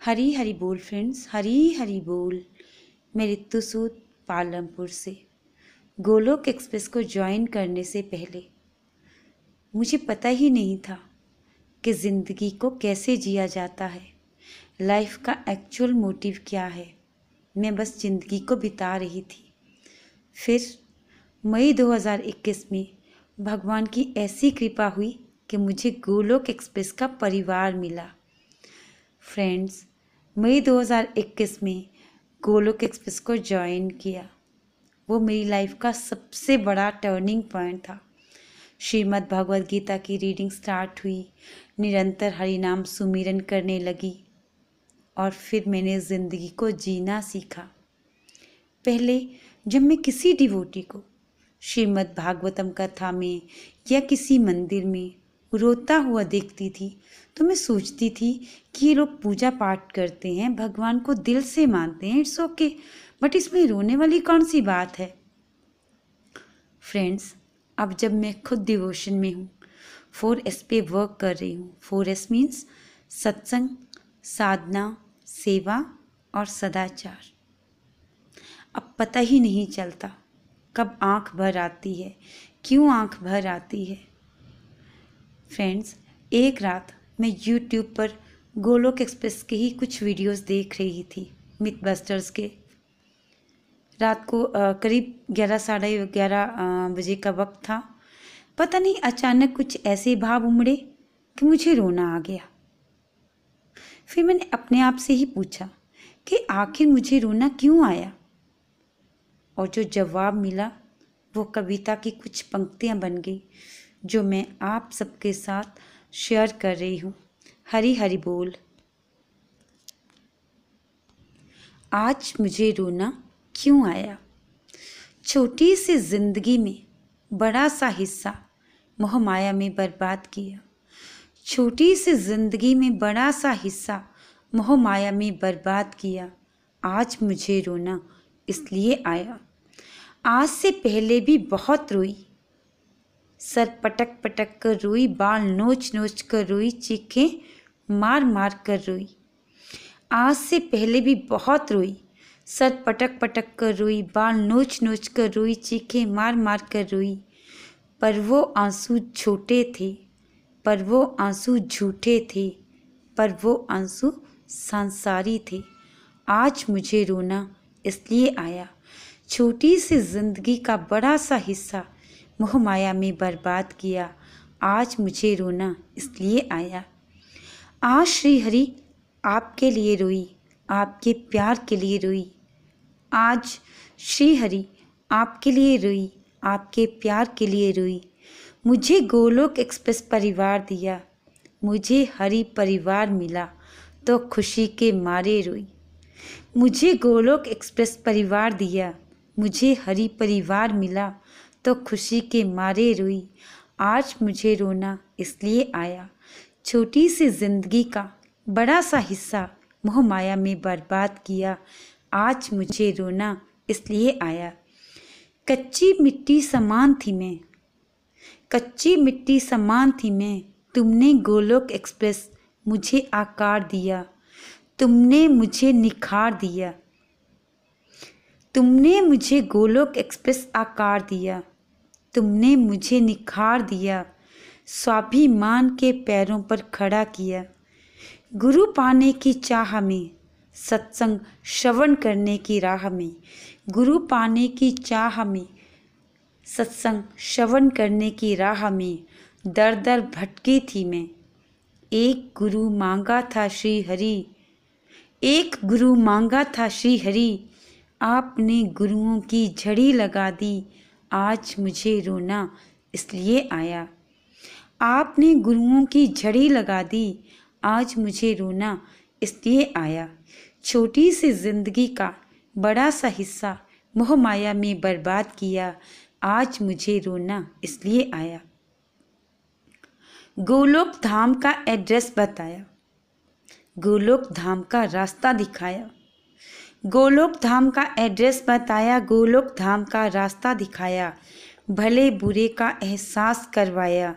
हरी हरी बोल फ्रेंड्स, हरी हरी बोल। मैं रितु सूद पालमपुर से। गोलोक एक्सप्रेस को ज्वाइन करने से पहले, मुझे पता ही नहीं था कि ज़िंदगी को कैसे जिया जाता है। लाइफ का एक्चुअल मोटिव क्या है? मैं बस ज़िंदगी को बिता रही थी। फिर मई 2021 में भगवान की ऐसी कृपा हुई कि मुझे गोलोक एक्सप्रेस का परिवार मिला। फ्रेंड्स मई 2021 में गोलोक एक्सप्रेस को ज्वाइन किया। वो मेरी लाइफ का सबसे बड़ा टर्निंग पॉइंट था। श्रीमद् भगवद गीता की रीडिंग स्टार्ट हुई। निरंतर हरिनाम सुमिरन करने लगी और फिर मैंने ज़िंदगी को जीना सीखा। पहले जब मैं किसी डिवोटी को, श्रीमद् भागवतम कथा में या किसी मंदिर में रोता हुआ देखती थी। तो मैं सोचती थी कि ये लोग पूजा पाठ करते हैं, भगवान को दिल से मानते हैं, इट्स ओके, बट इसमें रोने वाली कौन सी बात है? फ्रेंड्स, अब जब मैं खुद डिवोशन में हूँ, फोर एस पे वर्क कर रही हूँ। फोर एस मीन्स सत्संग, साधना, सेवा और सदाचार। अब पता ही नहीं चलता कब आँख भर आती है, क्यों आँख भर आती है। फ्रेंड्स एक रात मैं यूट्यूब पर गोलोक एक्सप्रेस के ही कुछ वीडियोस देख रही थी मिथ बस्टर्स के। रात को करीब ग्यारह, साढ़े ग्यारह बजे का वक्त था। पता नहीं अचानक कुछ ऐसे भाव उमड़े कि मुझे रोना आ गया। फिर मैंने अपने आप से ही पूछा कि आखिर मुझे रोना क्यों आया? और जो जवाब मिला, वो कविता की कुछ पंक्तियाँ बन गई। जो मैं आप सबके साथ शेयर कर रही हूँ। हरी हरी बोल। आज मुझे रोना क्यों आया? छोटी सी ज़िंदगी में बड़ा सा हिस्सा मोह माया में बर्बाद किया। छोटी सी ज़िंदगी में बड़ा सा हिस्सा मोह माया में बर्बाद किया। आज मुझे रोना इसलिए आया। आज से पहले भी बहुत रोई। सर पटक पटक कर रोई, बाल नोच नोच कर रोई, चीखें मार मार कर रोई। आज से पहले भी बहुत रोई। सर पटक पटक कर रोई, बाल नोच नोच कर रोई, चीखें मार मार कर रोई। पर वो आँसू छोटे थे, पर वो आँसू झूठे थे, पर वो आँसू सांसारी थे। आज मुझे रोना इसलिए आया। छोटी सी ज़िंदगी का बड़ा सा हिस्सा मोह माया में बर्बाद किया। आज मुझे रोना इसलिए आया। आज श्री हरि आपके लिए रोई, आपके प्यार के लिए रोई। आज श्री हरि आपके लिए रोई, आपके प्यार के लिए रोई। मुझे गोलोक एक्सप्रेस परिवार दिया। मुझे हरि परिवार मिला तो खुशी के मारे रोई। मुझे गोलोक एक्सप्रेस परिवार दिया। मुझे हरि परिवार मिला तो खुशी के मारे रोई। आज मुझे रोना इसलिए आया। छोटी सी ज़िंदगी का बड़ा सा हिस्सा मोह माया में बर्बाद किया। आज मुझे रोना इसलिए आया। कच्ची मिट्टी समान थी मैं। कच्ची मिट्टी समान थी मैं। तुमने गोलोक एक्सप्रेस मुझे आकार दिया। तुमने मुझे निखार दिया। तुमने मुझे गोलोक एक्सप्रेस आकार दिया। तुमने मुझे निखार दिया, स्वाभिमान के पैरों पर खड़ा किया। गुरु पाने की चाह में, सत्संग श्रवण करने की राह में, गुरु पाने की चाह में, सत्संग श्रवण करने की राह में दर दर भटकी थी मैं। एक गुरु मांगा था श्री हरि, एक गुरु मांगा था श्री हरि, आपने गुरुओं की झड़ी लगा दी आज मुझे रोना इसलिए आया। आपने गुरुओं की झड़ी लगा दी, आज मुझे रोना इसलिए आया। छोटी सी ज़िंदगी का बड़ा सा हिस्सा मोह माया में बर्बाद किया, आज मुझे रोना इसलिए आया। गोलोक धाम का एड्रेस बताया। गोलोक धाम का रास्ता दिखाया। गोलोक धाम का एड्रेस बताया गोलोक धाम का रास्ता दिखाया, भले बुरे का एहसास करवाया,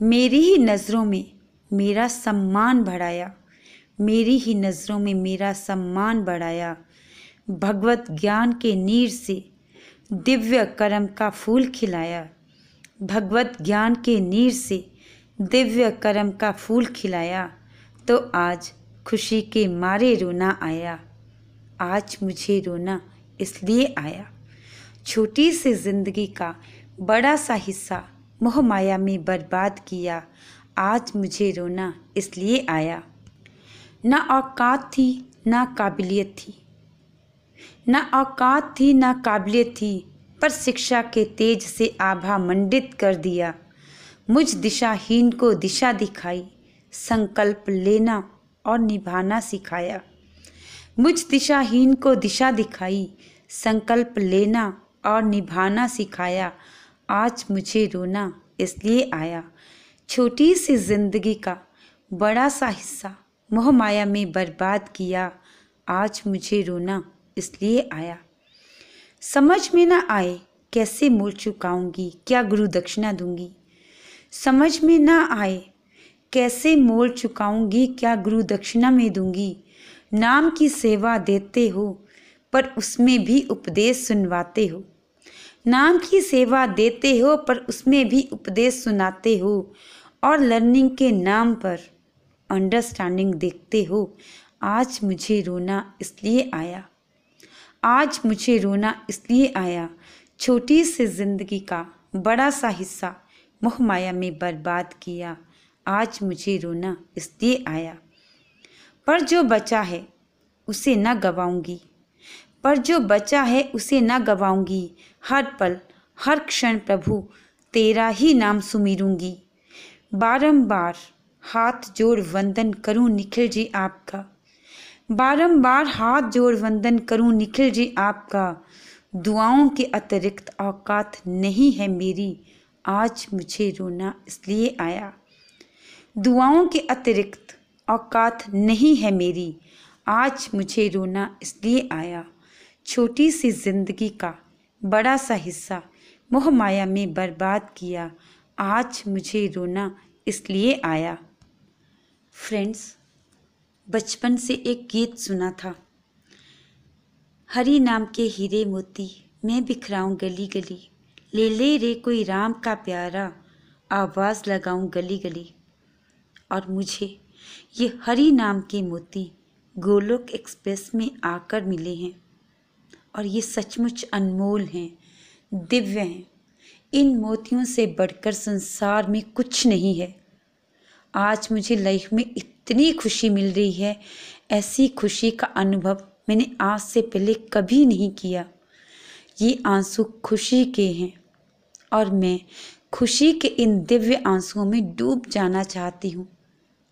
मेरी ही नज़रों में मेरा सम्मान बढ़ाया, मेरी ही नज़रों में मेरा सम्मान बढ़ाया। भगवत ज्ञान के नीर से दिव्य कर्म का फूल खिलाया, भगवत ज्ञान के नीर से दिव्य कर्म का फूल खिलाया तो आज खुशी के मारे रोना आया। आज मुझे रोना इसलिए आया। छोटी सी ज़िंदगी का बड़ा सा हिस्सा मोह माया में बर्बाद किया, आज मुझे रोना इसलिए आया। ना औकात थी, ना काबिलियत थी। ना औकात थी, ना काबिलियत थी, पर शिक्षा के तेज से आभा मंडित कर दिया। मुझ दिशाहीन को दिशा दिखाई, संकल्प लेना और निभाना सिखाया। मुझ दिशाहीन को दिशा दिखाई, संकल्प लेना और निभाना सिखाया। आज मुझे रोना इसलिए आया। छोटी सी ज़िंदगी का बड़ा सा हिस्सा मोह माया में बर्बाद किया। आज मुझे रोना इसलिए आया। समझ में ना आए कैसे मूल चुकाऊँगी, क्या गुरु दक्षिणा दूँगी। समझ में ना आए कैसे मोल चुकाऊँगी, क्या गुरु दक्षिणा में दूँगी। नाम की सेवा देते हो, पर उसमें भी उपदेश सुनवाते हो। नाम की सेवा देते हो, पर उसमें भी उपदेश सुनाते हो और लर्निंग के नाम पर अंडरस्टैंडिंग देखते हो। आज मुझे रोना इसलिए आया। आज मुझे रोना इसलिए आया, छोटी सी ज़िंदगी का बड़ा सा हिस्सा मोह माया में बर्बाद किया। आज मुझे रोना इसलिए आया। पर जो बचा है, उसे न गवाऊँगी। पर जो बचा है, उसे न गवाऊँगी। हर पल, हर क्षण प्रभु, तेरा ही नाम सुमिरूँगी। बारंबार हाथ जोड़ वंदन करूँ निखिल जी आपका। बारंबार हाथ जोड़ वंदन करूँ निखिल जी आपका। दुआओं के अतिरिक्त औकात नहीं है मेरी। आज मुझे रोना इसलिए आया। दुआओं के अतिरिक्त औकात नहीं है मेरी। आज मुझे रोना इसलिए आया। छोटी सी ज़िंदगी का बड़ा सा हिस्सा मोह माया में बर्बाद किया। आज मुझे रोना इसलिए आया। फ्रेंड्स, बचपन से एक गीत सुना था। हरी नाम के हीरे मोती, मैं बिखराऊं गली गली ले ले रे कोई राम का प्यारा, आवाज़ लगाऊँ गली गली और मुझे ये हरी नाम के मोती गोलोक एक्सप्रेस में आकर मिले हैं। और ये सचमुच अनमोल हैं, दिव्य हैं। इन मोतियों से बढ़कर संसार में कुछ नहीं है। आज मुझे लाइफ में इतनी खुशी मिल रही है, ऐसी खुशी का अनुभव मैंने आज से पहले कभी नहीं किया। ये आँसू खुशी के हैं और मैं खुशी के इन दिव्य आंसुओं में डूब जाना चाहती हूँ।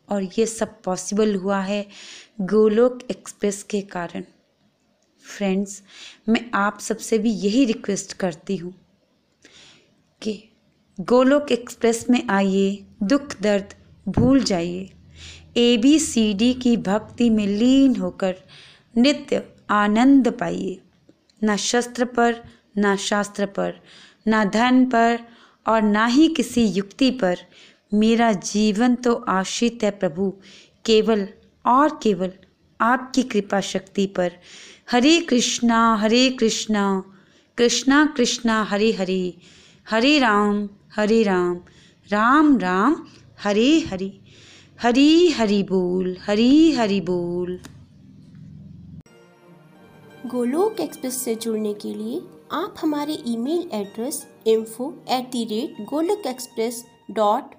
और ये सब पॉसिबल हुआ है गोलोक एक्सप्रेस के कारण। फ्रेंड्स मैं आप सबसे भी यही रिक्वेस्ट करती हूँ कि गोलोक एक्सप्रेस में आइए, दुख दर्द भूल जाइए। ए बी सी डी की भक्ति में लीन होकर नित्य आनंद पाइए। न शस्त्र पर, ना शास्त्र पर, ना धन पर और ना ही किसी युक्ति पर मेरा जीवन तो आश्रित है प्रभु। केवल और केवल आपकी कृपा शक्ति पर। हरे कृष्णा हरे कृष्णा कृष्णा कृष्णा, हरे हरे। हरे राम हरे राम। राम राम, हरे हरे। हरी हरि बोल, हरी हरि बोल। गोलोक एक्सप्रेस से जुड़ने के लिए आप हमारे email address info at the rate Goloka express dot